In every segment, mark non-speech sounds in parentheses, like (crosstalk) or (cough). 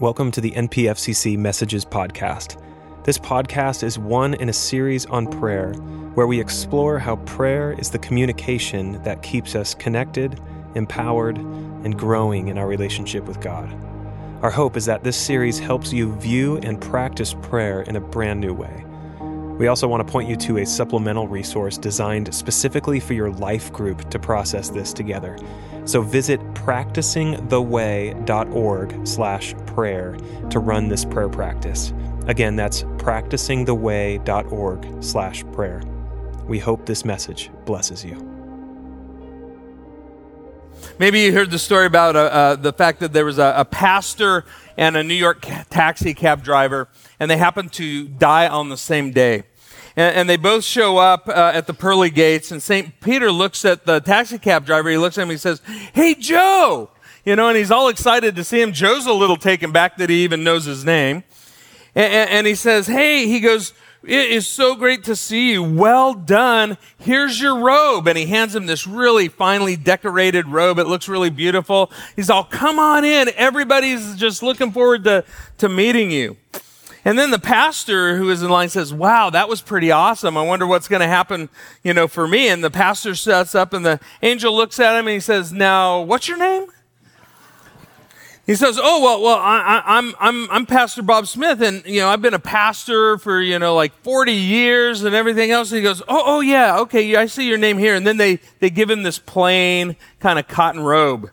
Welcome to the NPFCC Messages Podcast. This podcast is one in a series on prayer where we explore how prayer is the communication that keeps us connected, empowered, and growing in our relationship with God. Our hope is that this series helps you view and practice prayer in a brand new way. We also want to point you to a supplemental resource designed specifically for your life group to process this together. So visit practicingtheway.org slash prayer to run this prayer practice. Again, that's practicingtheway.org slash prayer. We hope this message blesses you. Maybe you heard the story about uh, uh, the fact that there was a, a pastor and a New York ca- taxi cab driver, and they happened to die on the same day. And, and they both show up uh, at the pearly gates, and St. Peter looks at the taxi cab driver. He looks at him he says, Hey, Joe! You know, and he's all excited to see him. Joe's a little taken back that he even knows his name. And, and, and he says, Hey, he goes, it is so great to see you. Well done. Here's your robe. And he hands him this really finely decorated robe. It looks really beautiful. He's all, come on in. Everybody's just looking forward to, to meeting you. And then the pastor who is in line says, wow, that was pretty awesome. I wonder what's going to happen, you know, for me. And the pastor sets up and the angel looks at him and he says, now, what's your name? He says, "Oh well, well, I, am I'm, I'm I'm Pastor Bob Smith, and you know I've been a pastor for you know like 40 years and everything else." And he goes, "Oh, oh yeah, okay, I see your name here." And then they they give him this plain kind of cotton robe,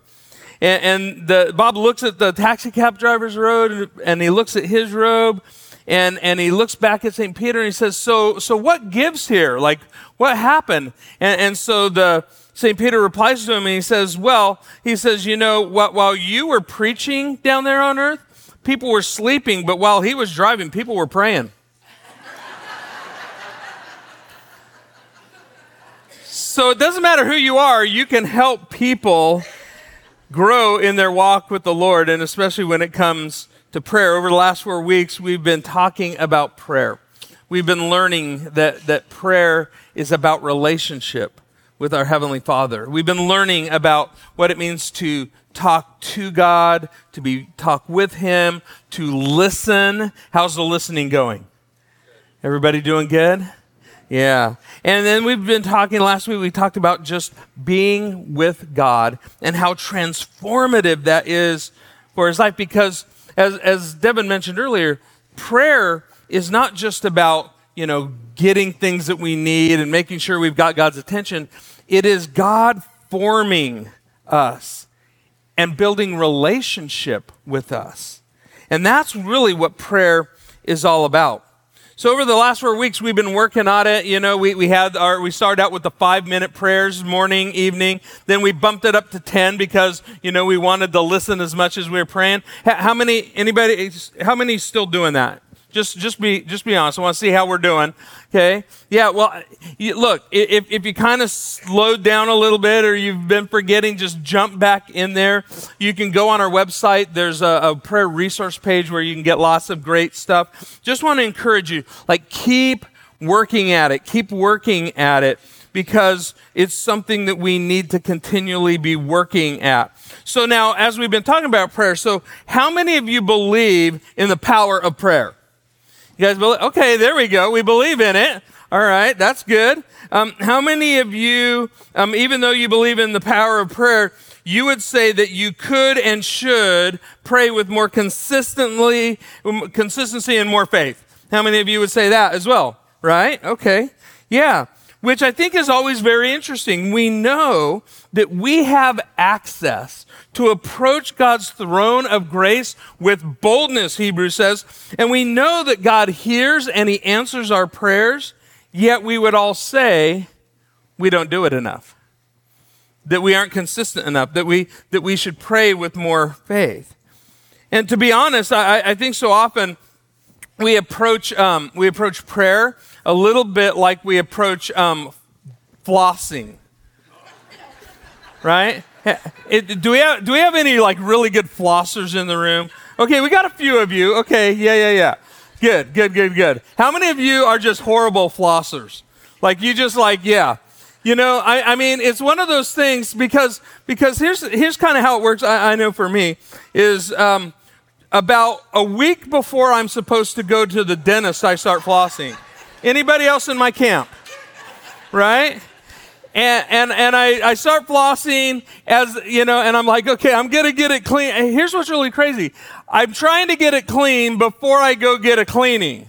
and, and the Bob looks at the taxi cab driver's robe, and, and he looks at his robe, and and he looks back at St. Peter, and he says, "So so what gives here? Like what happened?" And and so the St. Peter replies to him and he says, Well, he says, you know, while you were preaching down there on earth, people were sleeping, but while he was driving, people were praying. so it doesn't matter who you are, you can help people grow in their walk with the Lord, and especially when it comes to prayer. Over the last four weeks, we've been talking about prayer. We've been learning that, that prayer is about relationship with our Heavenly Father. We've been learning about what it means to talk to God, to be talk with Him, to listen. How's the listening going? Everybody doing good? Yeah. And then we've been talking last week, we talked about just being with God and how transformative that is for his life because as, as Devin mentioned earlier, prayer is not just about, you know, getting things that we need and making sure we've got God's attention. It is God forming us and building relationship with us. And that's really what prayer is all about. So over the last four weeks, we've been working on it. You know, we, we had our, we started out with the five minute prayers, morning, evening. Then we bumped it up to 10 because, you know, we wanted to listen as much as we were praying. How many, anybody, how many still doing that? Just, just be, just be honest. I want to see how we're doing. Okay. Yeah. Well, you, look, if, if you kind of slowed down a little bit or you've been forgetting, just jump back in there. You can go on our website. There's a, a prayer resource page where you can get lots of great stuff. Just want to encourage you, like, keep working at it. Keep working at it because it's something that we need to continually be working at. So now, as we've been talking about prayer, so how many of you believe in the power of prayer? You guys believe? Okay, there we go. We believe in it. All right, that's good. Um, how many of you, um, even though you believe in the power of prayer, you would say that you could and should pray with more consistently, consistency and more faith? How many of you would say that as well? Right? Okay. Yeah which I think is always very interesting. We know that we have access to approach God's throne of grace with boldness, Hebrews says, and we know that God hears and He answers our prayers, yet we would all say we don't do it enough. That we aren't consistent enough, that we, that we should pray with more faith. And to be honest, I, I think so often we approach, um, we approach prayer a little bit like we approach um, flossing. Right? (laughs) It, do we have do we have any like really good flossers in the room? Okay, we got a few of you. Okay, yeah, yeah, yeah. Good, good, good, good. How many of you are just horrible flossers? Like you just like, yeah. You know, I, I mean, it's one of those things because because here's here's kind of how it works. I, I know for me is um, about a week before I'm supposed to go to the dentist, I start flossing. Anybody else in my camp? Right? And, and, and I, I start flossing as, you know, and I'm like, okay, I'm going to get it clean. And here's what's really crazy. I'm trying to get it clean before I go get a cleaning.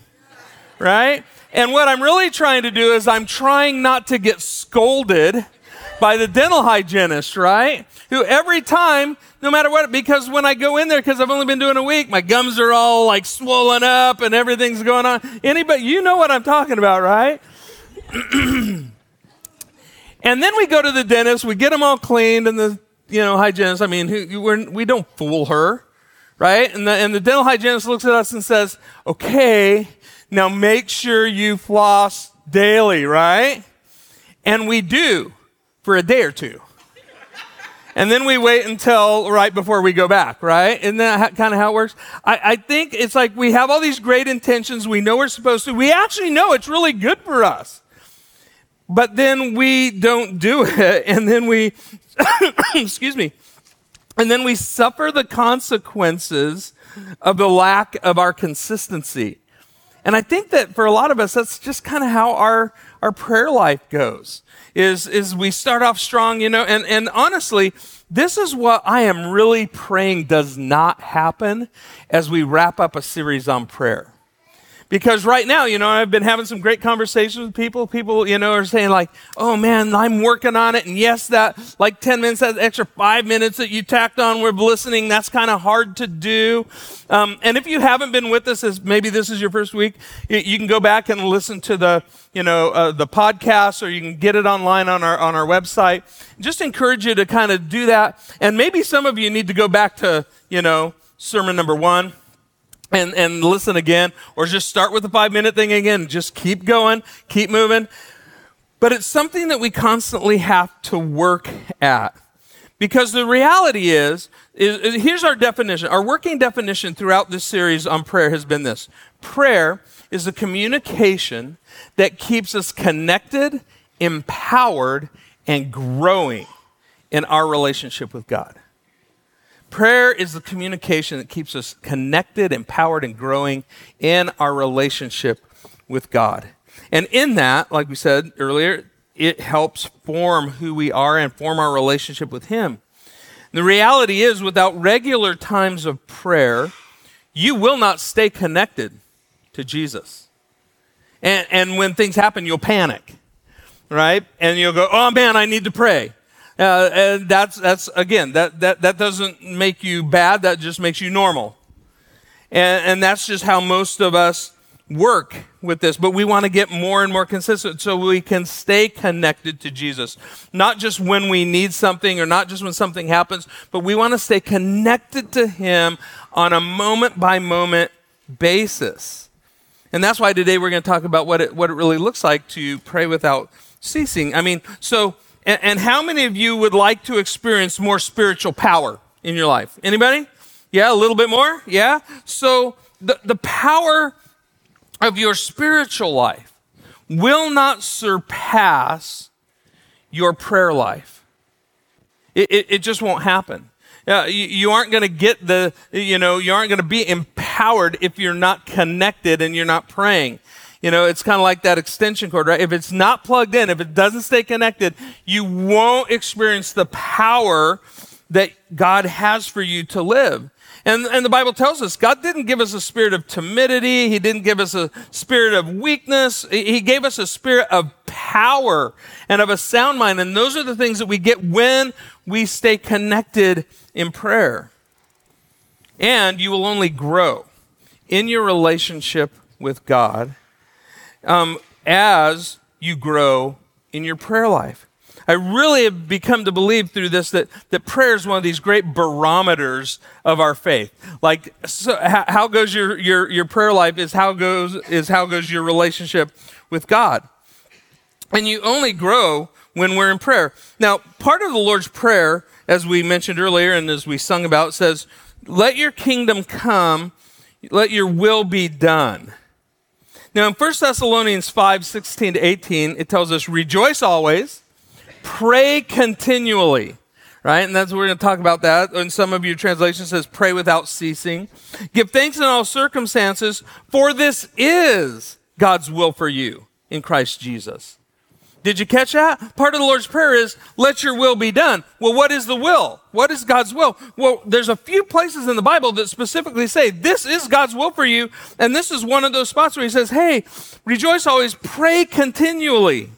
Right? And what I'm really trying to do is I'm trying not to get scolded by the dental hygienist, right? Who every time, no matter what, because when I go in there, because I've only been doing a week, my gums are all like swollen up and everything's going on. Anybody, you know what I'm talking about, right? (clears throat) and then we go to the dentist, we get them all cleaned, and the you know hygienist. I mean, we're, we don't fool her, right? And the, and the dental hygienist looks at us and says, "Okay, now make sure you floss daily, right? And we do for a day or two. And then we wait until right before we go back, right? Isn't that kind of how it works? I, I, think it's like we have all these great intentions. We know we're supposed to. We actually know it's really good for us. But then we don't do it. (laughs) And then we, (coughs) excuse me, and then we suffer the consequences of the lack of our consistency. And I think that for a lot of us, that's just kind of how our, our prayer life goes. Is, is we start off strong, you know, and, and honestly, this is what I am really praying does not happen as we wrap up a series on prayer. Because right now, you know, I've been having some great conversations with people. People, you know, are saying like, oh man, I'm working on it. And yes, that like 10 minutes, that extra five minutes that you tacked on with listening, that's kind of hard to do. Um, and if you haven't been with us, as maybe this is your first week, you, you can go back and listen to the, you know, uh, the podcast or you can get it online on our, on our website. Just encourage you to kind of do that. And maybe some of you need to go back to, you know, sermon number one and, and listen again, or just start with the five minute thing again. Just keep going, keep moving. But it's something that we constantly have to work at. Because the reality is, is, is, here's our definition. Our working definition throughout this series on prayer has been this prayer is a communication that keeps us connected, empowered, and growing in our relationship with God. Prayer is the communication that keeps us connected, empowered, and growing in our relationship with God. And in that, like we said earlier, it helps form who we are and form our relationship with Him. The reality is, without regular times of prayer, you will not stay connected to Jesus. And, and when things happen, you'll panic, right? And you'll go, oh man, I need to pray. Uh, and that's, that's again, that, that, that doesn't make you bad, that just makes you normal. And, and that's just how most of us work with this, but we want to get more and more consistent so we can stay connected to Jesus. Not just when we need something or not just when something happens, but we want to stay connected to Him on a moment by moment basis. And that's why today we're going to talk about what it, what it really looks like to pray without ceasing. I mean, so and, and how many of you would like to experience more spiritual power in your life? Anybody? Yeah, a little bit more? Yeah? So the, the power of your spiritual life will not surpass your prayer life. It, it, it just won't happen. Uh, you, you, aren't going to get the, you know, you aren't going to be empowered if you're not connected and you're not praying. You know, it's kind of like that extension cord, right? If it's not plugged in, if it doesn't stay connected, you won't experience the power that God has for you to live. And, and the Bible tells us God didn't give us a spirit of timidity. He didn't give us a spirit of weakness. He gave us a spirit of power and of a sound mind. And those are the things that we get when we stay connected in prayer. And you will only grow in your relationship with God um, as you grow in your prayer life. I really have become to believe through this that, that prayer is one of these great barometers of our faith. Like, so how, how goes your, your, your prayer life is how goes, is how goes your relationship with God. And you only grow when we're in prayer. Now, part of the Lord's Prayer, as we mentioned earlier and as we sung about, says, Let your kingdom come, let your will be done. Now, in 1 Thessalonians 5 16 to 18, it tells us, Rejoice always, pray continually. right? And that's we're going to talk about that. And some of your translation says pray without ceasing. Give thanks in all circumstances, for this is God's will for you in Christ Jesus. Did you catch that? Part of the Lord's Prayer is, let your will be done. Well, what is the will? What is God's will? Well, there's a few places in the Bible that specifically say, this is God's will for you. And this is one of those spots where he says, hey, rejoice always, pray continually.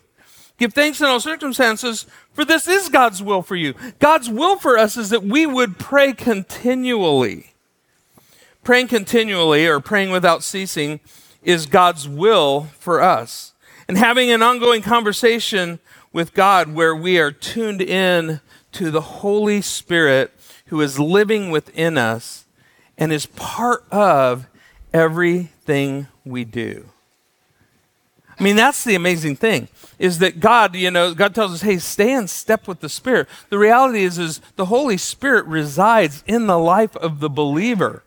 Give thanks in all circumstances, for this is God's will for you. God's will for us is that we would pray continually. Praying continually or praying without ceasing is God's will for us. And having an ongoing conversation with God where we are tuned in to the Holy Spirit who is living within us and is part of everything we do. I mean, that's the amazing thing is that God, you know, God tells us, hey, stay in step with the Spirit. The reality is, is the Holy Spirit resides in the life of the believer.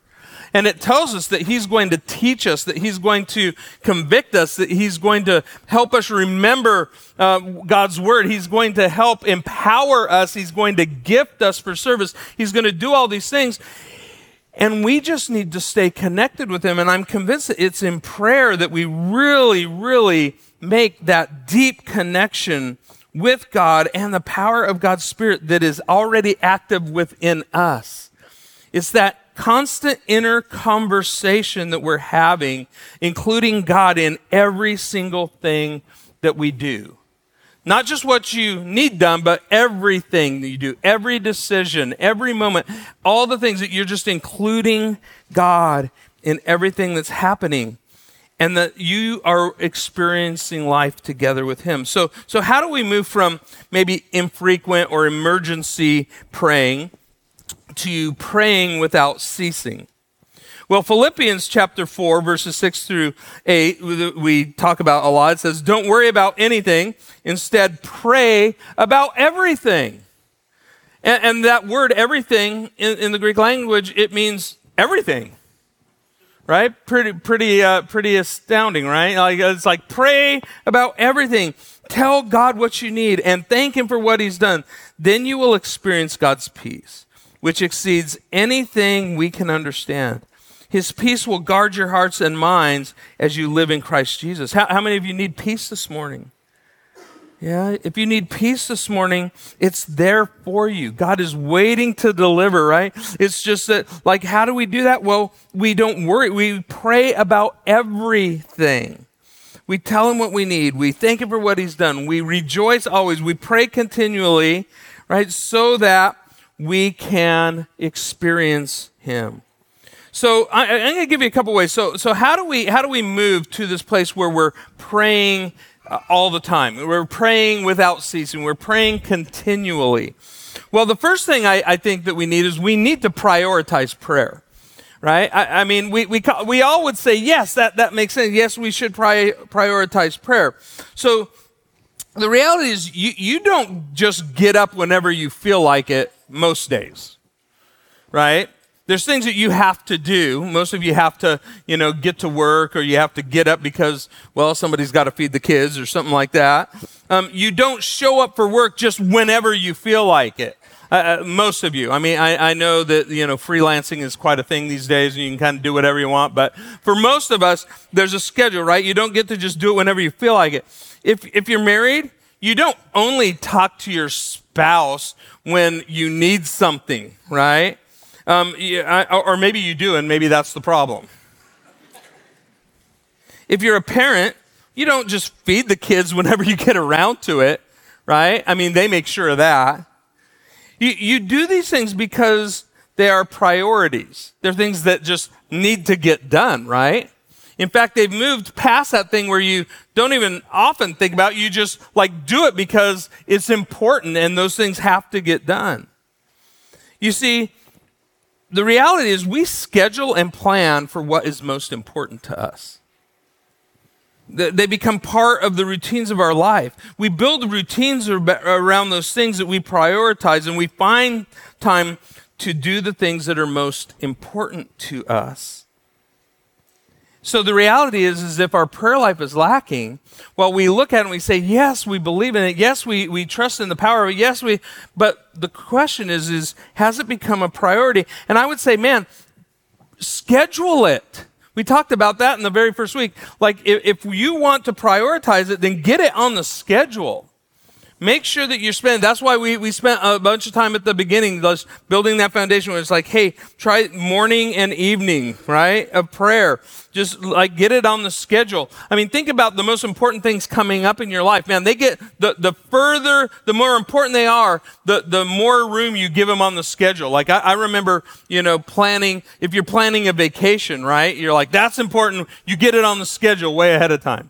And it tells us that He's going to teach us, that He's going to convict us, that He's going to help us remember uh, God's Word. He's going to help empower us. He's going to gift us for service. He's going to do all these things. And we just need to stay connected with Him. And I'm convinced that it's in prayer that we really, really make that deep connection with God and the power of God's Spirit that is already active within us. It's that constant inner conversation that we're having, including God in every single thing that we do. Not just what you need done, but everything that you do, every decision, every moment, all the things that you're just including God in everything that's happening and that you are experiencing life together with him. So, so how do we move from maybe infrequent or emergency praying to praying without ceasing? Well, Philippians chapter 4, verses 6 through 8, we talk about a lot. It says, Don't worry about anything. Instead, pray about everything. And, and that word everything in, in, the Greek language, it means everything. Right? Pretty, pretty, uh, pretty astounding, right? Like, it's like pray about everything. Tell God what you need and thank Him for what He's done. Then you will experience God's peace, which exceeds anything we can understand. His peace will guard your hearts and minds as you live in Christ Jesus. How, how, many of you need peace this morning? Yeah, if you need peace this morning, it's there for you. God is waiting to deliver, right? It's just that, like, how do we do that? Well, we don't worry. We pray about everything. We tell him what we need. We thank him for what he's done. We rejoice always. We pray continually, right? So that we can experience him. So I, am going to give you a couple ways. So, so how do we how do we move to this place where we're praying uh, all the time? We're praying without ceasing. We're praying continually. Well, the first thing I, I think that we need is we need to prioritize prayer. Right? I, I mean, we, we, we all would say, yes, that, that makes sense. Yes, we should pri- prioritize prayer. So the reality is you, you don't just get up whenever you feel like it most days. Right? There's things that you have to do. Most of you have to, you know, get to work or you have to get up because, well, somebody's got to feed the kids or something like that. Um, you don't show up for work just whenever you feel like it. Uh, uh, most of you. I mean, I, I know that, you know, freelancing is quite a thing these days and you can kind of do whatever you want. But for most of us, there's a schedule, right? You don't get to just do it whenever you feel like it. If, if you're married, you don't only talk to your spouse when you need something, right? Um, or maybe you do, and maybe that's the problem. If you're a parent, you don't just feed the kids (laughs) whenever you get around to it, right? I mean, they make sure of that. You, you do these things because they are priorities. They're things that just need to get done, right? In fact, they've moved past that thing where you don't even often think about, it. you just like do it because it's important and those things have to get done. You see, the reality is we schedule and plan for what is most important to us. They become part of the routines of our life. We build routines around those things that we prioritize, and we find time to do the things that are most important to us. So the reality is, is if our prayer life is lacking, well, we look at it and we say, yes, we believe in it. Yes, we, we trust in the power of it. Yes, we, but the question is, is has it become a priority? And I would say, man, schedule it. We talked about that in the very first week. Like, if, if you want to prioritize it, then get it on the schedule. Make sure that you're spending. That's why we, we spent a bunch of time at the beginning just building that foundation where it's like, hey, try morning and evening, right? A prayer. Just like get it on the schedule. I mean, think about the most important things coming up in your life. Man, they get, the, the further, the more important they are, the, the more room you give them on the schedule. Like I, I remember, you know, planning, if you're planning a vacation, right? You're like, that's important. You get it on the schedule way ahead of time,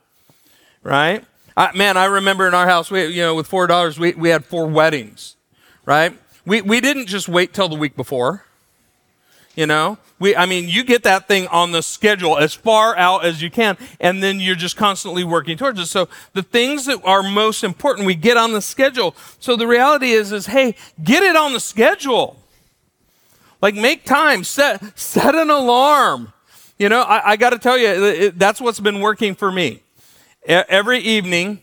right? I, man, I remember in our house, we, you know, with four dollars, we, we had four weddings, right? We, we didn't just wait till the week before. You know, we, I mean, you get that thing on the schedule as far out as you can, and then you're just constantly working towards it. So the things that are most important, we get on the schedule. So the reality is, is, hey, get it on the schedule. Like make time, set, set an alarm. You know, I, I got to tell you, it, that's what's been working for me. Every evening,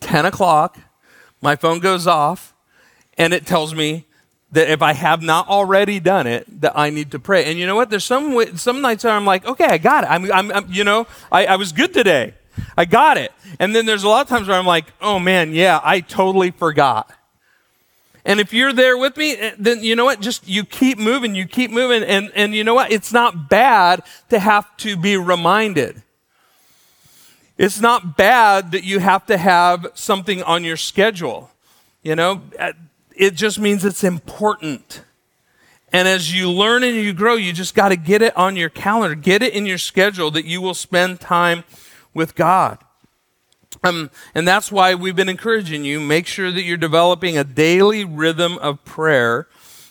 10 o'clock, my phone goes off and it tells me that if I have not already done it, that I need to pray. And you know what? There's some some nights where I'm like, okay, I got it. I'm, I'm, I'm you know, I, I was good today. I got it. And then there's a lot of times where I'm like, oh man, yeah, I totally forgot. And if you're there with me, eh, then you know what? Just you keep moving, you keep moving, and and you know what? It's not bad to have to be reminded. It's not bad that you have to have something on your schedule. You know, it just means it's important. And as you learn and you grow, you just got to get it on your calendar, get it in your schedule that you will spend time with God. Um, and that's why we've been encouraging you make sure that you're developing a daily rhythm of prayer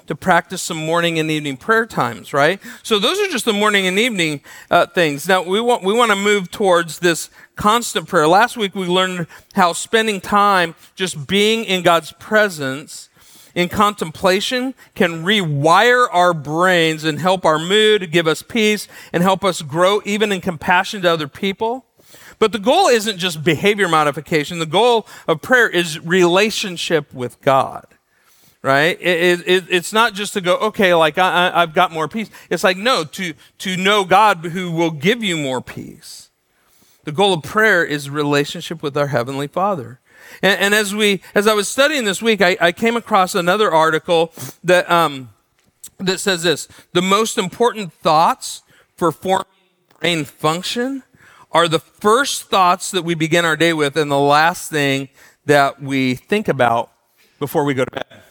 to practice some morning and evening prayer times, right? So those are just the morning and evening uh, things. Now we want we want to move towards this constant prayer. Last week we learned how spending time just being in God's presence in contemplation can rewire our brains and help our mood, give us peace, and help us grow even in compassion to other people. But the goal isn't just behavior modification. The goal of prayer is relationship with God right? It, it, it's not just to go, okay, like I, have got more peace. It's like, no, to, to know God who will give you more peace. The goal of prayer is relationship with our Heavenly Father. And, and as we, as I was studying this week, I, I came across another article that, um, that says this, the most important thoughts for forming brain function are the first thoughts that we begin our day with and the last thing that we think about before we go to bed.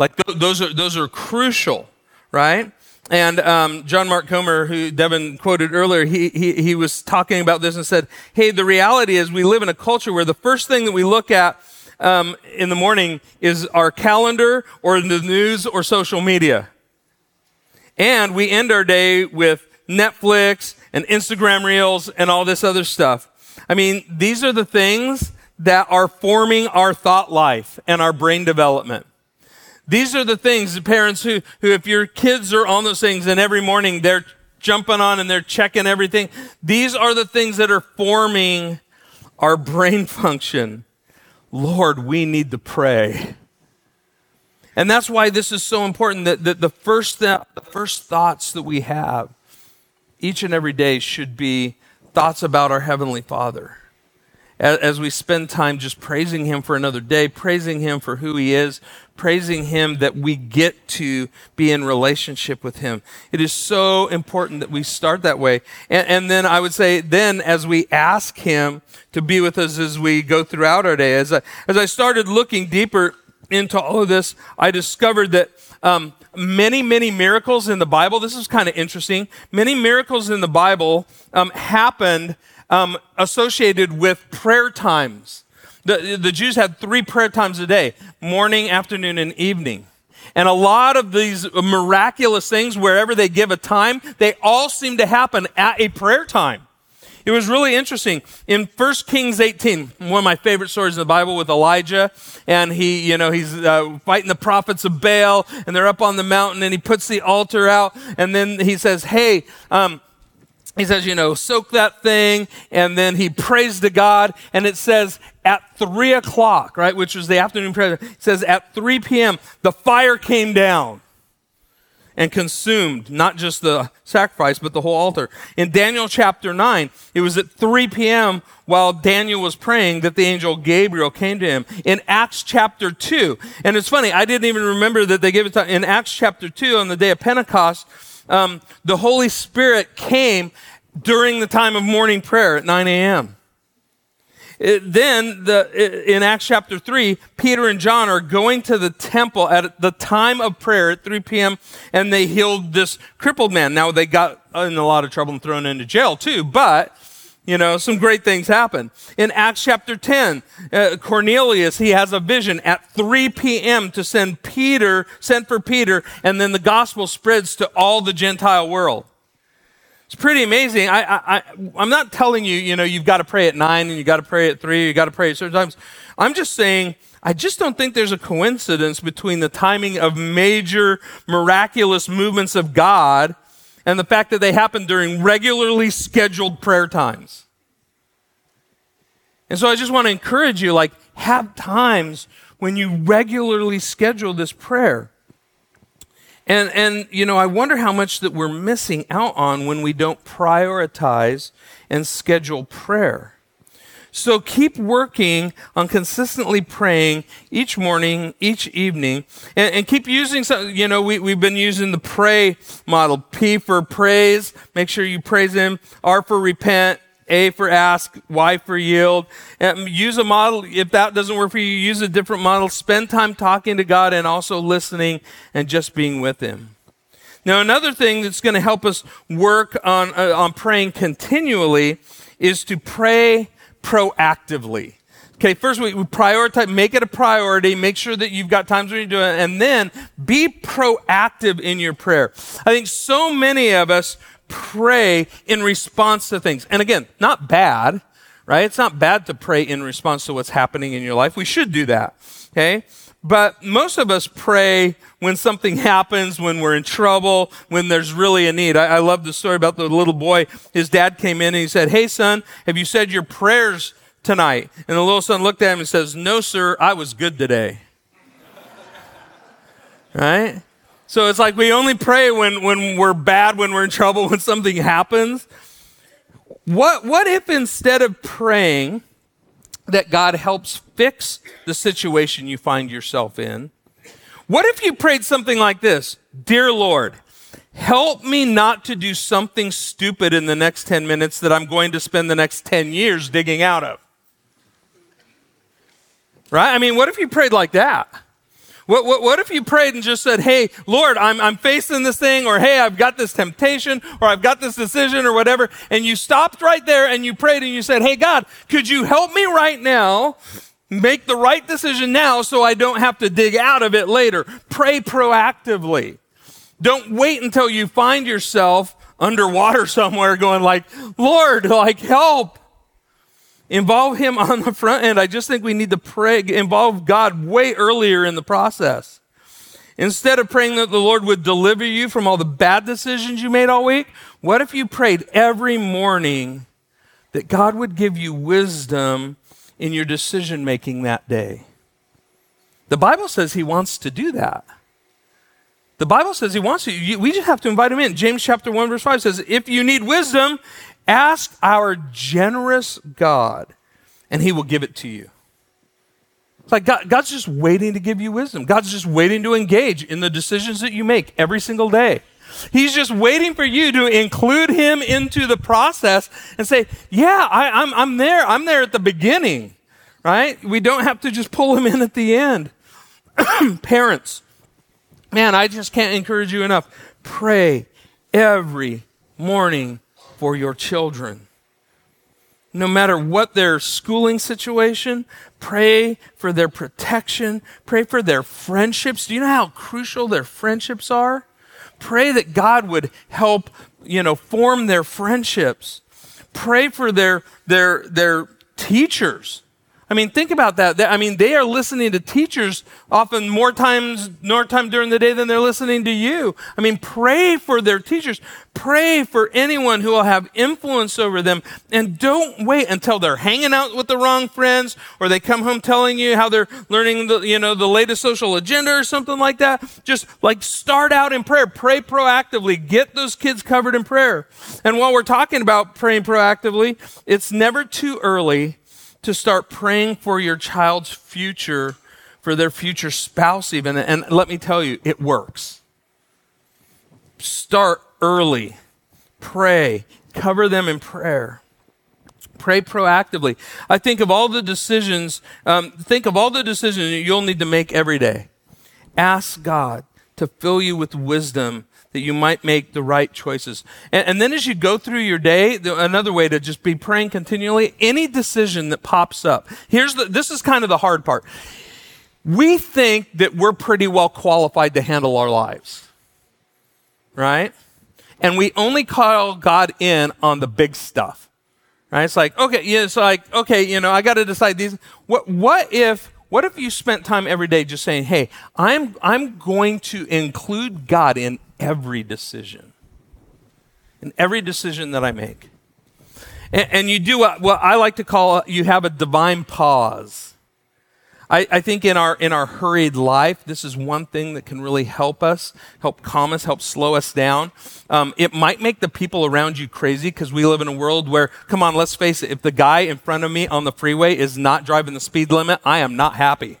Like th- those are those are crucial, right? And um, John Mark Comer, who Devin quoted earlier, he, he, he was talking about this and said, Hey, the reality is we live in a culture where the first thing that we look at um, in the morning is our calendar or the news or social media. And we end our day with Netflix and Instagram reels and all this other stuff. I mean, these are the things that are forming our thought life and our brain development. These are the things, the parents who, who, if your kids are on those things and every morning they're jumping on and they're checking everything, these are the things that are forming our brain (laughs) function. Lord, we need to pray. And that's why this is so important that, that the, first th- the first thoughts that we have each and every day should be thoughts about our Heavenly Father as we spend time just praising Him for another day, praising Him for who He is, praising Him that we get to be in relationship with Him. It is so important that we start that way. And, and, then I would say, then as we ask Him to be with us as we go throughout our day, as I, as I started looking deeper into all of this, I discovered that um, many, many miracles in the Bible, this is kind of interesting, many miracles in the Bible um, happened um, associated with prayer times. The, the Jews had three prayer times a day morning, afternoon, and evening. And a lot of these miraculous things, wherever they give a time, they all seem to happen at a prayer time. It was really interesting. In 1 Kings 18, one of my favorite stories in the Bible with Elijah, and he, you know, he's uh, fighting the prophets of Baal, and they're up on the mountain, and he puts the altar out, and then he says, Hey, um, he says, you know, soak that thing, and then he prays to God, and it says at three o'clock, right, which was the afternoon prayer, it says at 3 p.m., the fire came down and consumed not just the sacrifice, but the whole altar. In Daniel chapter 9, it was at 3 p.m. while Daniel was praying that the angel Gabriel came to him. In Acts chapter 2, and it's funny, I didn't even remember that they gave it to, in Acts chapter 2 on the day of Pentecost, um, the Holy Spirit came during the time of morning prayer at 9 a.m. It, then the, in Acts chapter 3, Peter and John are going to the temple at the time of prayer at 3 p.m. and they healed this crippled man. Now they got in a lot of trouble and thrown into jail too, but you know, some great things happen. In Acts chapter 10, uh, Cornelius, he has a vision at 3 p.m. to send Peter, send for Peter, and then the gospel spreads to all the Gentile world. It's pretty amazing. I, I, I, I'm not telling you, you know, you've got to pray at nine and you got to pray at three, you got to pray at certain times. I'm just saying, I just don't think there's a coincidence between the timing of major miraculous movements of God and the fact that they happen during regularly scheduled prayer times. And so I just want to encourage you like, have times when you regularly schedule this prayer. And, and, you know, I wonder how much that we're missing out on when we don't prioritize and schedule prayer. So keep working on consistently praying each morning, each evening, and, and, keep using some, you know, we, we've been using the pray model. P for praise. Make sure you praise him. R for repent. A for ask, Y for yield. And use a model. If that doesn't work for you, use a different model. Spend time talking to God and also listening and just being with Him. Now, another thing that's going to help us work on, uh, on praying continually is to pray proactively. Okay, first we, we prioritize, make it a priority, make sure that you've got times when you do it, and then be proactive in your prayer. I think so many of us pray in response to things. And again, not bad, right? It's not bad to pray in response to what's happening in your life. We should do that, okay? But most of us pray when something happens, when we're in trouble, when there's really a need. I, I, love the story about the little boy. His dad came in and he said, Hey, son, have you said your prayers tonight? And the little son looked at him and says, No, sir, I was good today. (laughs) right? So it's like we only pray when, when we're bad, when we're in trouble, (laughs) when something happens. What, what if instead of praying, that God helps fix the situation you find yourself in. What if you prayed something like this Dear Lord, help me not to do something stupid in the next 10 minutes that I'm going to spend the next 10 years digging out of? Right? I mean, what if you prayed like that? What, what, what, if you prayed and just said, Hey, Lord, I'm, I'm facing this thing, or Hey, I've got this temptation, or I've got this decision, or whatever. And you stopped right there and you prayed and you said, Hey, God, could you help me right now? Make the right decision now so I don't have to dig out of it later. Pray proactively. Don't wait until you find yourself underwater (laughs) somewhere going like, Lord, like help. Involve Him on the front end. I just think we need to pray, involve God way earlier in the process. Instead of praying that the Lord would deliver you from all the bad decisions you made all week, what if you prayed every morning that God would give you wisdom in your decision making that day? The Bible says He wants to do that. The Bible says He wants to. We just have to invite Him in. James chapter 1, verse 5 says, If you need wisdom, Ask our generous God, and He will give it to you. It's like God, God's just waiting to give you wisdom. God's just waiting to engage in the decisions that you make every single day. He's just waiting for you to include him into the process and say, Yeah, I, I'm, I'm there. I'm there at the beginning, right? We don't have to just pull him in at the end. (clears throat) Parents, man, I just can't encourage you enough. Pray every morning for your children. No matter what their schooling situation, pray for their protection, pray for their friendships. Do you know how crucial their friendships are? Pray that God would help, you know, form their friendships. Pray for their their their teachers. I mean, think about that. I mean, they are listening to teachers often more times, more time during the day than they're listening to you. I mean, pray for their teachers. Pray for anyone who will have influence over them. And don't wait until they're hanging out with the wrong friends or they come home telling you how they're learning the, you know, the latest social agenda or something like that. Just like start out in prayer. Pray proactively. Get those kids covered in prayer. And while we're talking about praying proactively, it's never too early to start praying for your child's future, for their future spouse, even. And let me tell you, it works. Start early, pray, cover them in prayer. Pray proactively. I think of all the decisions, um, think of all the decisions you'll need to make every day. Ask God to fill you with wisdom that you might make the right choices. And, and, then as you go through your day, another way to just be praying continually, any decision that pops up. Here's the, this is kind of the hard part. We think that we're pretty well qualified to handle our lives. Right? And we only call God in on the big stuff. Right? It's like, okay, yeah, it's like, okay, you know, I got to decide these. What, what if, what if you spent time every day just saying, hey, I'm, I'm going to include God in every decision. In every decision that I make. And, and you do what, what, I like to call you have a divine pause. I, I think in our in our hurried life, this is one thing that can really help us, help calm us, help slow us down. Um, it might make the people around you crazy because we live in a world where, come on, let's face it, if the guy in front of me on the freeway is not driving the speed limit, I am not happy.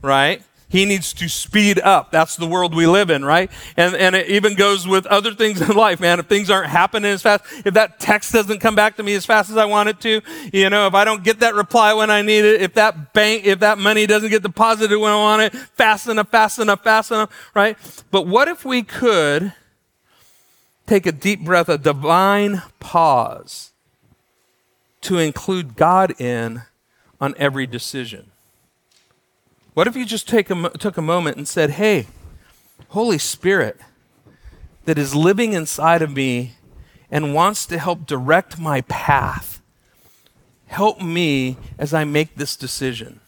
Right? He needs to speed up. That's the world we live in, right? And, and it even goes with other things in (laughs) life, man. If things aren't happening as fast, if that text doesn't come back to me as fast as I want it to, you know, if I don't get that reply when I need it, if that bank, if that money doesn't get deposited when I want it, fast enough, fast enough, fast enough, right? But what if we could take a deep breath, a divine pause to include God in on every decision? What if you just take a, took a moment and said, Hey, Holy Spirit, that is living inside of me and wants to help direct my path, help me as I make this decision.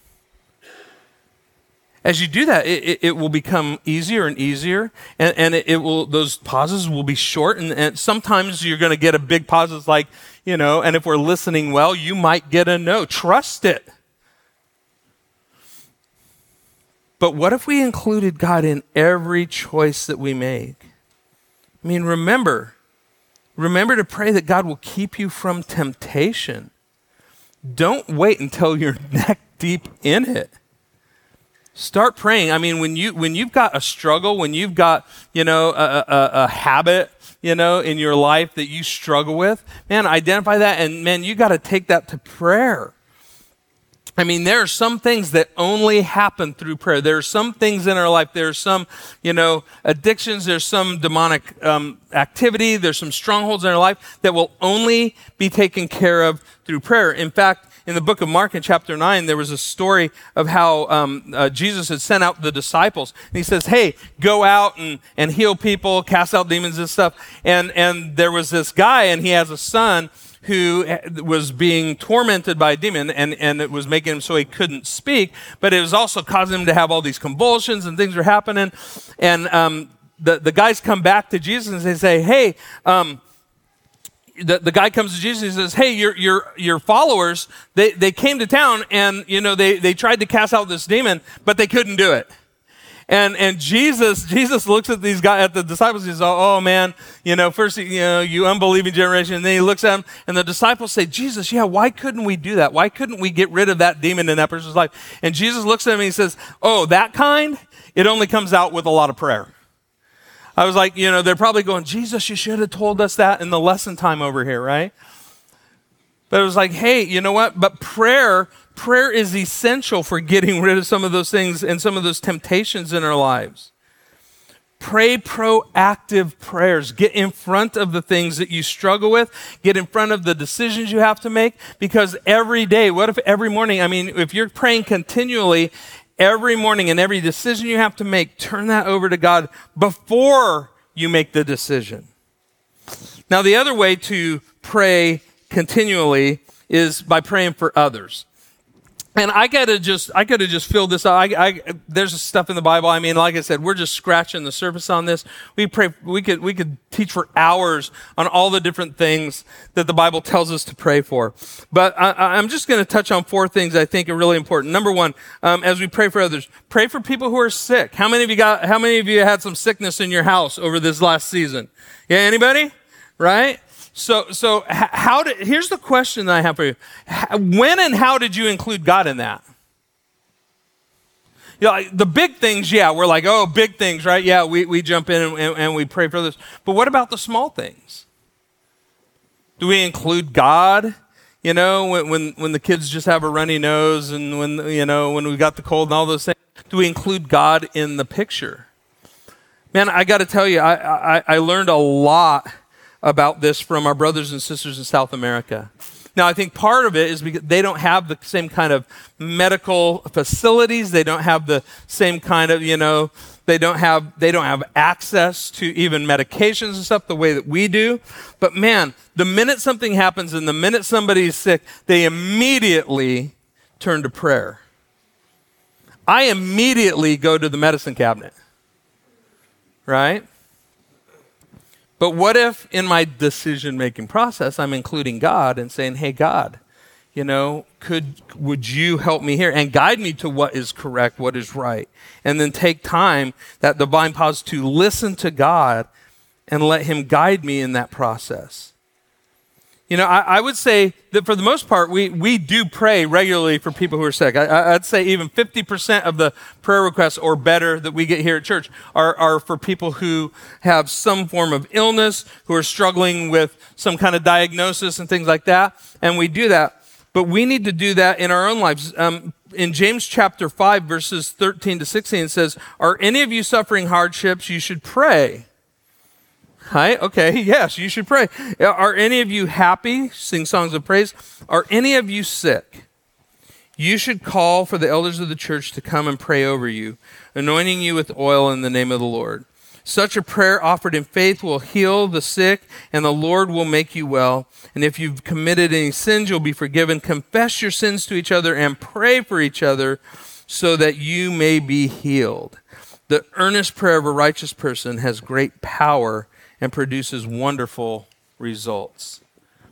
As you do that, it, it, it will become easier and easier, and, and it, it, will those pauses will be short, and, and sometimes you're going to get a big pause. It's like you know, and if we're listening well, you might get a no. Trust it. But what if we included God in every choice that we make? I mean, remember, remember to pray that God will keep you from temptation. Don't wait until you're (laughs) neck deep in it. Start praying. I mean, when you when you've got a struggle, when you've got you know a, a, a habit, you know, in your life that you struggle with, man, identify that, and man, you got to take that to prayer. I mean, there are some things that only happen through prayer. There are some things in our life. There are some, you know, addictions. There's some demonic um, activity. There's some strongholds in our life that will only be taken care of through prayer. In fact, in the book of Mark in chapter 9, there was a story of how um, uh, Jesus had sent out the disciples. And he says, Hey, go out and, and heal people, cast out demons and stuff. And, and there was this guy, and he has a son who was being tormented by a demon and, and it was making him so he couldn't speak, but it was also causing him to have all these convulsions and things were happening. And um, the, the guys come back to Jesus and they say, Hey, um, the, the guy comes to Jesus and says, Hey, your, your, your followers, they, they came to town and, you know, they, they tried to cast out this demon, but they couldn't do it. And, and Jesus, Jesus looks at these guys, at the disciples, he says, oh, man, you know, first, you know, you unbelieving generation. And then he looks at them and the disciples say, Jesus, yeah, why couldn't we do that? Why couldn't we get rid of that demon in that person's life? And Jesus looks at him and he says, oh, that kind? It only comes out with a lot of prayer. I was like, you know, they're probably going, Jesus, you should have told us that in the lesson time over here, right? But it was like, hey, you know what? But prayer prayer is essential for getting rid of some of those things and some of those temptations in our lives. Pray proactive prayers. Get in front of the things that you struggle with. Get in front of the decisions you have to make because every day, what if every morning, I mean, if you're praying continually, every morning and every decision you have to make, turn that over to God before you make the decision. Now, the other way to pray continually is by praying for others. And I gotta just, I gotta just fill this out. I, I, there's stuff in the Bible. I mean, like I said, we're just scratching the surface on this. We pray, we could, we could teach for hours on all the different things that the Bible tells us to pray for. But I, am just to touch on four things I think are really important. Number one, um, as we pray for others, pray for people who are sick. How many of you got? How many of you had some sickness in your house over this last season? Yeah, anybody? Right? So, so how did, here's the question that I have for you. When and how did you include God in that? You know, the big things, yeah, we're like, oh, big things, right? Yeah, we, we jump in and, and, and we pray for this. But what about the small things? Do we include God? You know, when, when, when the kids just have a runny nose and when, you know, when we got the cold and all those things, do we include God in the picture? Man, I got to tell you, I, I, I learned a lot about this from our brothers and sisters in South America. Now, I think part of it is because they don't have the same kind of medical facilities. They don't have the same kind of, you know, they don't have they don't have access to even medications and stuff the way that we do. But man, the minute something happens and the minute somebody is sick, they immediately turn to prayer. I immediately go to the medicine cabinet. Right? But what if in my decision making process I'm including God and saying, "Hey God, you know, could would you help me here and guide me to what is correct, what is right?" And then take time that divine pause to listen to God and let him guide me in that process. You know, I, I, would say that for the most part, we, we do pray regularly for people who are sick. I, would say even 50% of the prayer requests or better that we get here at church are, are for people who have some form of illness, who are struggling with some kind of diagnosis and things like that. And we do that. But we need to do that in our own lives. Um, in James chapter 5, verses 13 to 16, it says, Are any of you suffering hardships? You should pray. Hi. Okay. (laughs) Yes, you should pray. Are any of you happy? Sing songs of praise. Are any of you sick? You should call for the elders of the church to come and pray over you, anointing you with oil in the name of the Lord. Such a prayer offered in faith will heal the sick, and the Lord will make you well. And if you've committed any sins, you'll be forgiven. Confess your sins to each other and pray for each other so that you may be healed. The earnest prayer of a righteous person has great power and produces wonderful results.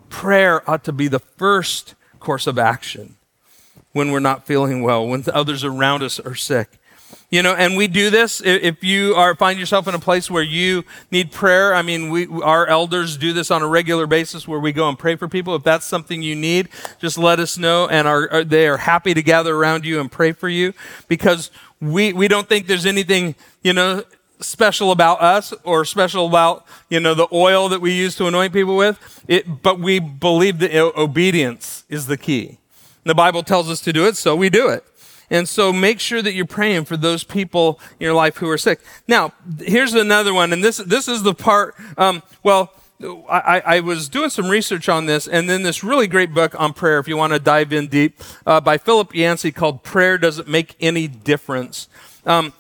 Prayer ought to be the first course of action when we're not feeling well, when others around us are sick. You know, and we do this if you are find yourself in a place where you need prayer. I mean, we our elders do this on a regular basis where we go and pray for people. If that's something you need, just let us know, and are they are happy to gather around you and pray for you because we we don't think there's anything you know special about us or special about, you know, the oil that we use to anoint people with. It, but we believe that obedience is the key. The Bible tells us to do it, so we do it. And so make sure that you're praying for those people in your life who are sick. Now, here's another one, and this, this is the part, um, well, I, I, was doing some research on this, and then this really great book on prayer, if you want to dive in deep, uh, by Philip Yancey called Prayer Doesn't Make Any Difference. Um,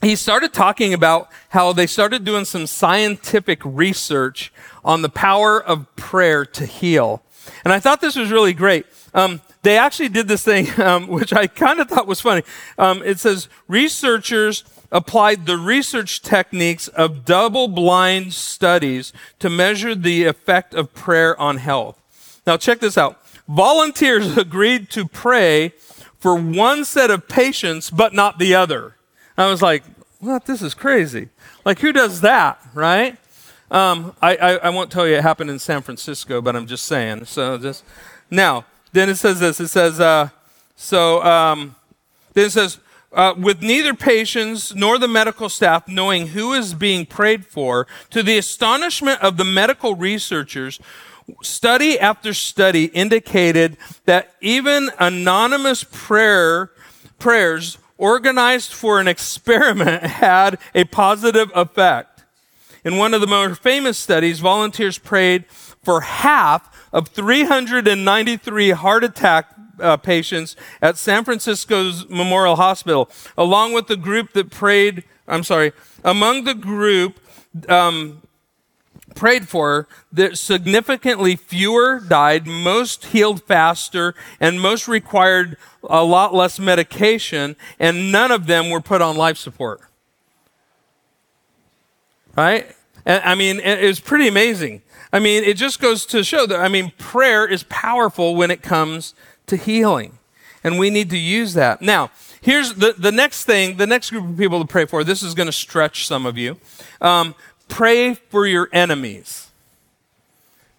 he started talking about how they started doing some scientific research on the power of prayer to heal. And I thought this was really great. Um, they actually did this thing, (laughs) um, which I kind of thought was funny. Um, it says researchers applied the research techniques of double blind studies to measure the effect of prayer on health. Now, check this out. Volunteers (laughs) agreed to pray for one set of patients, but not the other. I was like, what? This is crazy. Like, who does that, right? Um, I, I, I, won't tell you it happened in San Francisco, but I'm just saying. So just now, then it says this. It says, uh, so um, then it says, uh, with neither patients nor the medical staff knowing who is being prayed for, to the astonishment of the medical researchers, study after study indicated that even anonymous prayer prayers organized for an experiment (laughs) had a positive effect. In one of the most famous studies, volunteers prayed for half of 393 heart attack uh, patients at San Francisco's Memorial Hospital, along with the group that prayed, I'm sorry, among the group um, prayed for, that significantly fewer died, most healed faster, and most required a lot less medication, and none of them were put on life support. Right? I mean, it was pretty amazing. I mean, it just goes to show that, I mean, prayer is powerful when it comes to healing. And we need to use that. Now, here's the, the next thing, the next group of people to pray for. This is going to stretch some of you. Um, pray for your enemies.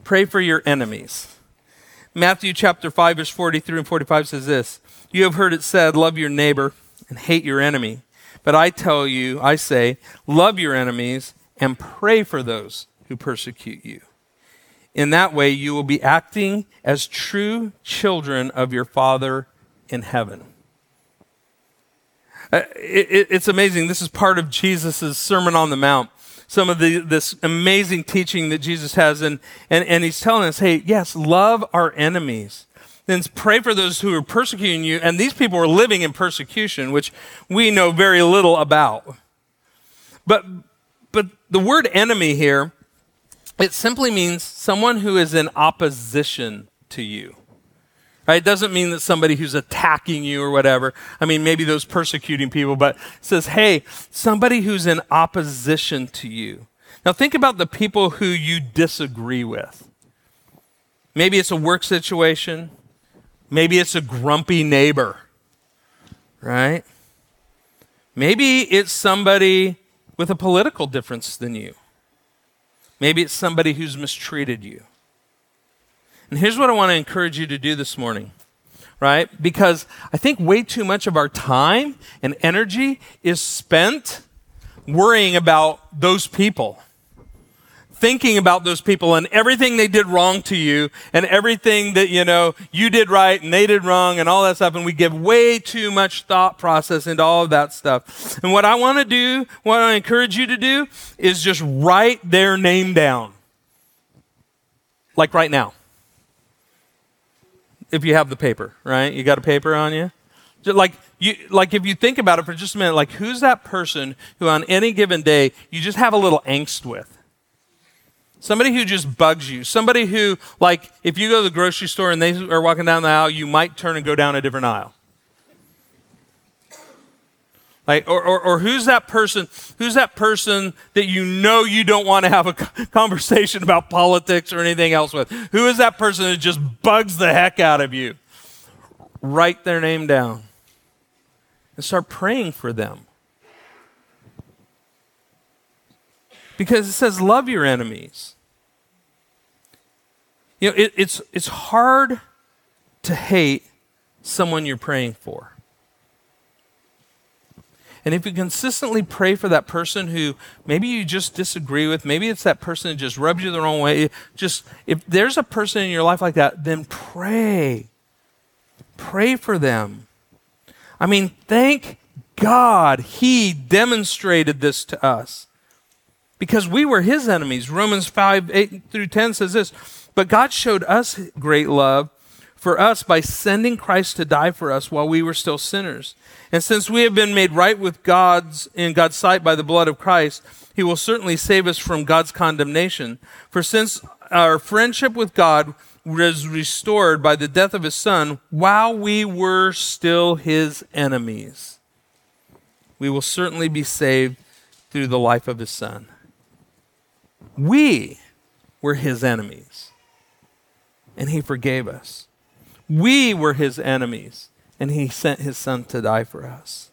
Pray for your enemies. Matthew chapter 5, verse 43 and 45 says this You have heard it said, Love your neighbor and hate your enemy. But I tell you, I say, love your enemies and pray for those who persecute you. In that way, you will be acting as true children of your Father in heaven. Uh, it, it, it's amazing. This is part of Jesus' Sermon on the Mount. Some of the, this amazing teaching that Jesus has. And, and, and he's telling us, hey, yes, love our enemies. Then pray for those who are persecuting you. And these people are living in persecution, which we know very little about. But, but the word enemy here, it simply means someone who is in opposition to you. Right? It doesn't mean that somebody who's attacking you or whatever. I mean, maybe those persecuting people, but it says, hey, somebody who's in opposition to you. Now, think about the people who you disagree with. Maybe it's a work situation. Maybe it's a grumpy neighbor, right? Maybe it's somebody with a political difference than you. Maybe it's somebody who's mistreated you. And here's what I want to encourage you to do this morning, right? Because I think way too much of our time and energy is spent worrying about those people thinking about those people and everything they did wrong to you and everything that, you know, you did right and they did wrong and all that stuff. And we give way too much thought process into all of that stuff. And what I want to do, what I encourage you to do is just write their name down. Like right now. If you have the paper, right? You got a paper on you? Like you, like if you think about it for just a minute, like who's that person who on any given day you just have a little angst with? Somebody who just bugs you. Somebody who, like, if you go to the grocery store and they are walking down the aisle, you might turn and go down a different aisle. Like, or, or, or who's that person? Who's that person that you know you don't want to have a (laughs) conversation about politics or anything else with? Who is that person that just bugs the heck out of you? Write their name down and start praying for them. because it says, love your enemies. You know, it, it's, it's hard to hate someone you're praying for. And if you consistently pray for that person who maybe you just disagree with, maybe it's that person that just rubs you the wrong way, just if there's a person in your life like that, then pray. Pray for them. I mean, thank God he demonstrated this to us because we were his enemies. Romans 5 8 through 10 says this But God showed us great love for us by sending Christ to die for us while we were still sinners. And since we have been made right with God's in God's sight by the blood of Christ, he will certainly save us from God's condemnation. For since our friendship with God was restored by the death of his son while we were still his enemies, we will certainly be saved through the life of his son. We were his enemies, and he forgave us. We were his enemies, and he sent his son to die for us.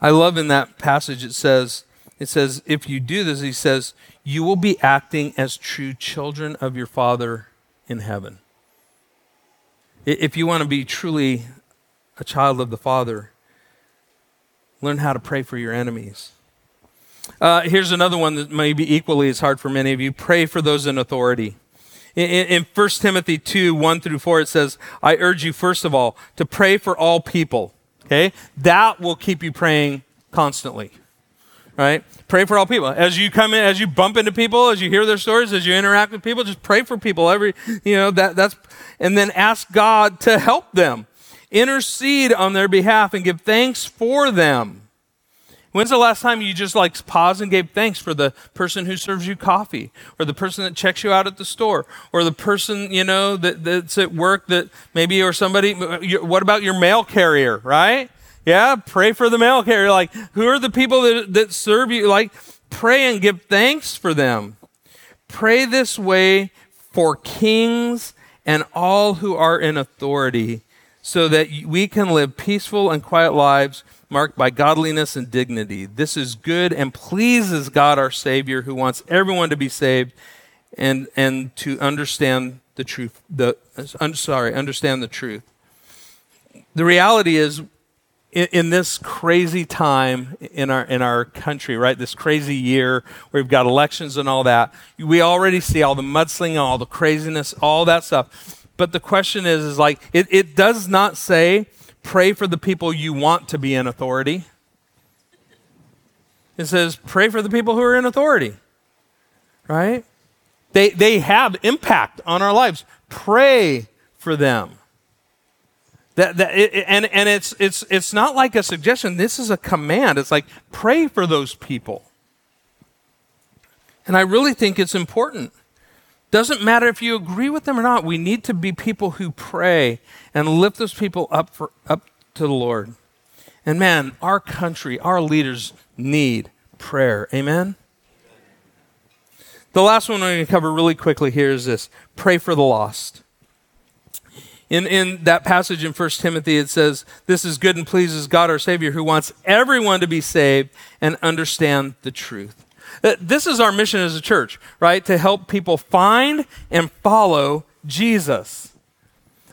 I love in that passage it says, it says, if you do this, he says, you will be acting as true children of your Father in heaven. If you want to be truly a child of the Father, learn how to pray for your enemies. Uh, here's another one that may be equally as hard for many of you. Pray for those in authority. In, in 1 Timothy 2, 1 through 4, it says, I urge you, first of all, to pray for all people. Okay? That will keep you praying constantly. Right? Pray for all people. As you come in, as you bump into people, as you hear their stories, as you interact with people, just pray for people every, you know, that, that's, and then ask God to help them. Intercede on their behalf and give thanks for them When's the last time you just like paused and gave thanks for the person who serves you coffee, or the person that checks you out at the store, or the person you know that, that's at work that maybe or somebody? Uh, what about your mail carrier, right? Yeah, pray for the mail carrier. Like, who are the people that, that serve you? Like, pray and give thanks for them. Pray this way for kings and all who are in authority, so that we can live peaceful and quiet lives marked by godliness and dignity. This is good and pleases God our Savior, who wants everyone to be saved and, and to understand the truth. The, I'm sorry, understand the truth. The reality is, in, in, this crazy time in our in our country, right? This crazy year where we've got elections and all that, we already see all the mudslinging, all the craziness, all that stuff. But the question is, is like it, it does not say pray for the people you want to be in authority. It says pray for the people who are in authority. Right? They they have impact on our lives. Pray for them. That, that it, and and it's, it's, it's not like a suggestion, this is a command. It's like, pray for those people. And I really think it's important. Doesn't matter if you agree with them or not, we need to be people who pray and lift those people up, for, up to the Lord. And man, our country, our leaders need prayer. Amen? The last one I'm going to cover really quickly here is this pray for the lost. In, in that passage in 1 Timothy, it says, This is good and pleases God our Savior, who wants everyone to be saved and understand the truth. Uh, this is our mission as a church, right? To help people find and follow Jesus.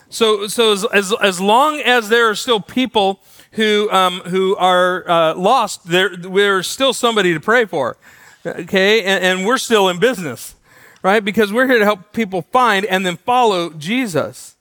So, so as, as, as long as there are still people who, um, who are uh, lost, there, there's still somebody to pray for. Okay? And, and we're still in business, right? Because we're here to help people find and then follow Jesus.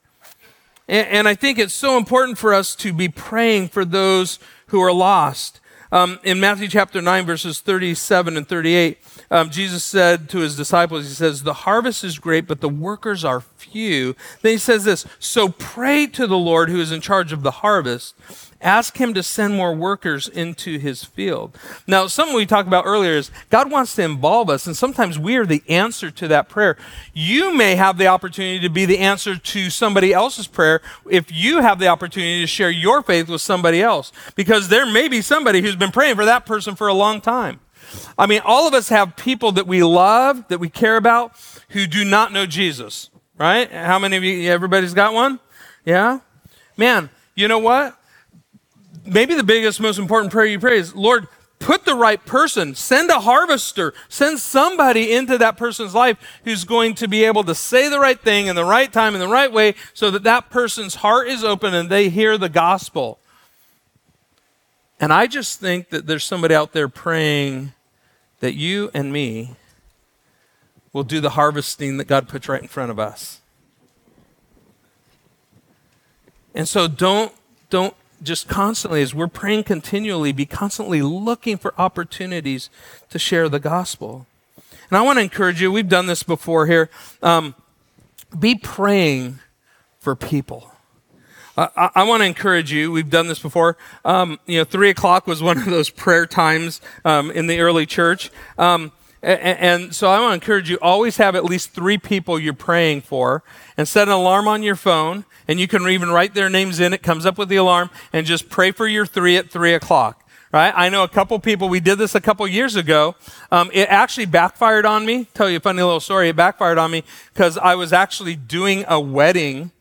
And, and, I think it's so important for us to be praying for those who are lost. Um, in Matthew chapter 9, verses 37 and 38, um, Jesus said to his disciples, He says, The harvest is great, but the workers are few. Then he says this So pray to the Lord who is in charge of the harvest Ask him to send more workers into his field. Now, something we talked about earlier is God wants to involve us, and sometimes we are the answer to that prayer. You may have the opportunity to be the answer to somebody else's prayer if you have the opportunity to share your faith with somebody else, because there may be somebody who's been praying for that person for a long time. I mean, all of us have people that we love, that we care about, who do not know Jesus, right? How many of you, everybody's got one? Yeah? Man, you know what? Maybe the biggest, most important prayer you pray is, Lord, put the right person, send a harvester, send somebody into that person's life who's going to be able to say the right thing in the right time in the right way so that that person's heart is open and they hear the gospel. And I just think that there's somebody out there praying that you and me will do the harvesting that God puts right in front of us. And so don't don't just constantly, as we're praying continually, be constantly looking for opportunities to share the gospel. And I want to encourage you, we've done this before here. Um, be praying for people. I, I want to encourage you. We've done this before. Um, you know, three o'clock was one of those prayer times um, in the early church. Um, and, so I want to encourage you always have at least three people you're praying for and set an alarm on your phone and you can even write their names in. It comes up with the alarm and just pray for your three at three o'clock. Right? I know a couple people, we did this a couple years ago. Um, it actually backfired on me. Tell you a funny little story. It backfired on me because I was actually doing a wedding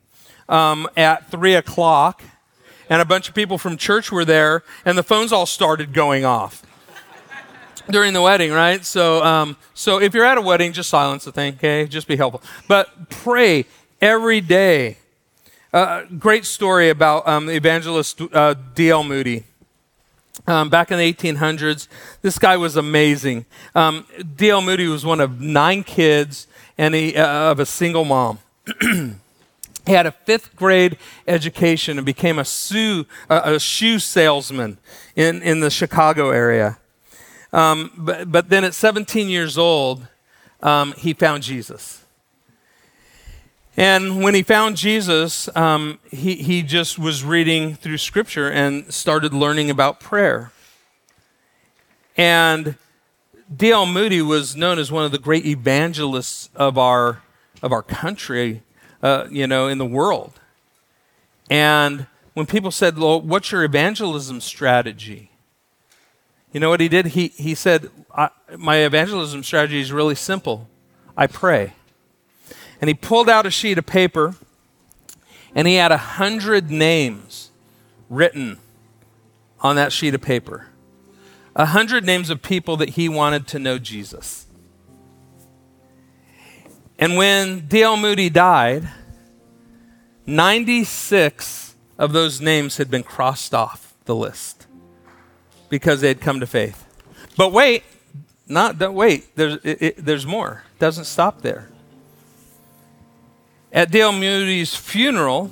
um, at three o'clock and a bunch of people from church were there and the phones all started going off during the wedding, right? So, um, so if you're at a wedding, just silence the thing, okay? Just be helpful. But pray every day uh, great story about um, evangelist uh, D.L. Moody. Um, back in the 1800s, this guy was amazing. Um, D.L. Moody was one of nine kids and he, uh, of a single mom. (clears throat) he had a fifth grade education and became a, shoe, a shoe salesman in, in the Chicago area. Um, but, but then at 17 years old, um, he found Jesus. And when he found Jesus, um, he, he just was reading through scripture and started learning about prayer. And D.L. Moody was known as one of the great evangelists of our, of our country, uh, you know, in the world. And when people said, well, what's your evangelism strategy? You know what he did? He, he said, my evangelism strategy is really simple. I pray. And he pulled out a sheet of paper and he had a hundred names written on that sheet of paper. A hundred names of people that he wanted to know Jesus. And when D.L. Moody died, 96 of those names had been crossed off the list because they had come to faith. But wait, not don't wait. There's it, it, there's more. It doesn't stop there. At D.L. Moody's funeral,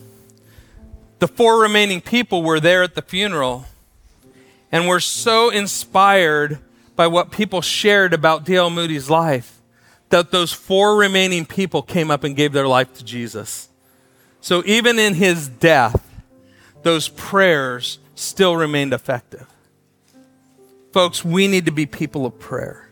the four remaining people were there at the funeral and were so inspired by what people shared about D.L. Moody's life that those four remaining people came up and gave their life to Jesus. So even in his death, those prayers still remained effective. Folks, we need to be people of prayer.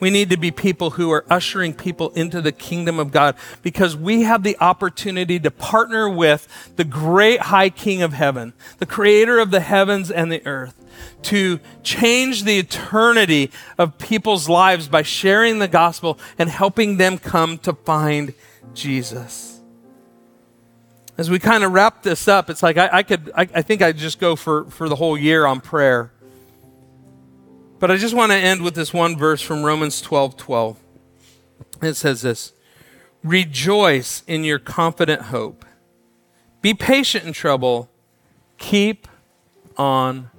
We need to be people who are ushering people into the kingdom of God because we have the opportunity to partner with the great high king of heaven, the creator of the heavens and the earth, to change the eternity of people's lives by sharing the gospel and helping them come to find Jesus. As we kind of wrap this up, it's like I, I could, I, I think I'd just go for, for the whole year on prayer. But I just want to end with this one verse from Romans 12 12. It says this Rejoice in your confident hope. Be patient in trouble. Keep on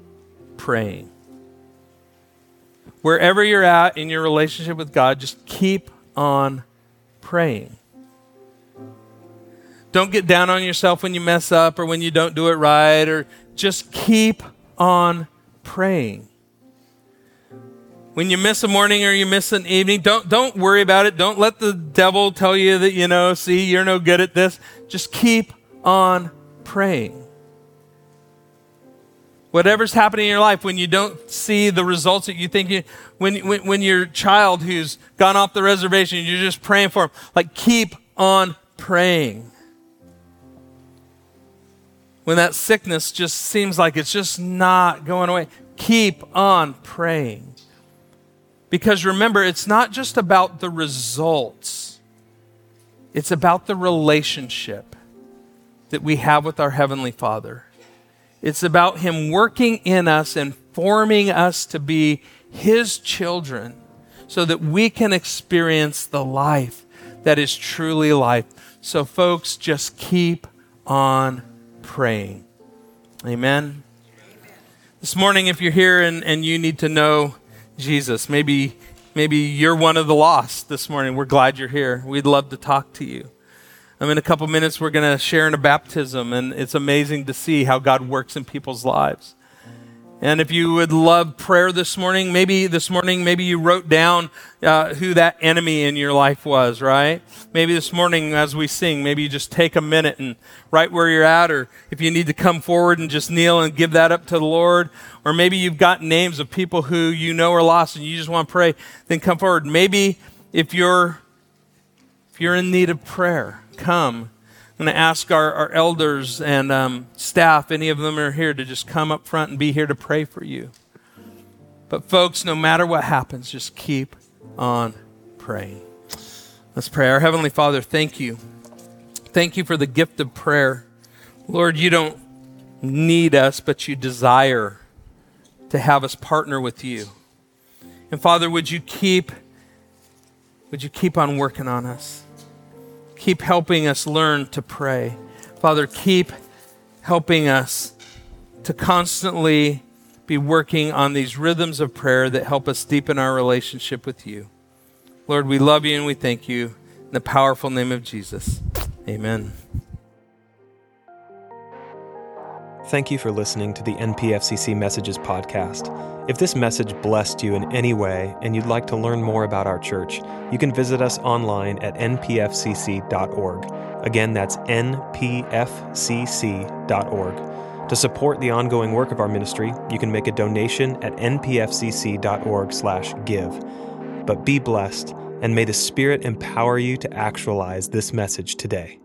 praying. Wherever you're at in your relationship with God, just keep on praying. Don't get down on yourself when you mess up or when you don't do it right, or just keep on praying. When you miss a morning or you miss an evening, don't, don't worry about it. Don't let the devil tell you that, you know, see, you're no good at this. Just keep on praying. Whatever's happening in your life, when you don't see the results that you think you, when, when, when your child who's gone off the reservation, you're just praying for him, like keep on praying when that sickness just seems like it's just not going away, keep on praying. Because remember, it's not just about the results, it's about the relationship that we have with our Heavenly Father. It's about Him working in us and forming us to be His children so that we can experience the life that is truly life. So, folks, just keep on praying. Amen. This morning, if you're here and, and you need to know Jesus, maybe, maybe you're one of the lost this morning. We're glad you're here. We'd love to talk to you. Um, in a couple minutes, we're going to share in a baptism, and it's amazing to see how God works in people's lives. And if you would love prayer this morning, maybe this morning, maybe you wrote down uh, who that enemy in your life was, right? Maybe this morning as we sing, maybe you just take a minute and right where you're at, or if you need to come forward and just kneel and give that up to the Lord, or maybe you've got names of people who you know are lost and you just want to pray, then come forward. Maybe if you're if you're in need of prayer, come I'm going to ask our, our elders and um, staff, any of them are here, to just come up front and be here to pray for you. But, folks, no matter what happens, just keep on praying. Let's pray. Our Heavenly Father, thank you. Thank you for the gift of prayer. Lord, you don't need us, but you desire to have us partner with you. And Father, would you keep would you keep on working on us? Keep helping us learn to pray. Father, keep helping us to constantly be working on these rhythms of prayer that help us deepen our relationship with you. Lord, we love you and we thank you. In the powerful name of Jesus. Amen. Thank you for listening to the NPFCC Messages podcast. If this message blessed you in any way and you'd like to learn more about our church, you can visit us online at npfcc.org. Again, that's npfcc.org. To support the ongoing work of our ministry, you can make a donation at npfcc.org/give. But be blessed, and may the Spirit empower you to actualize this message today.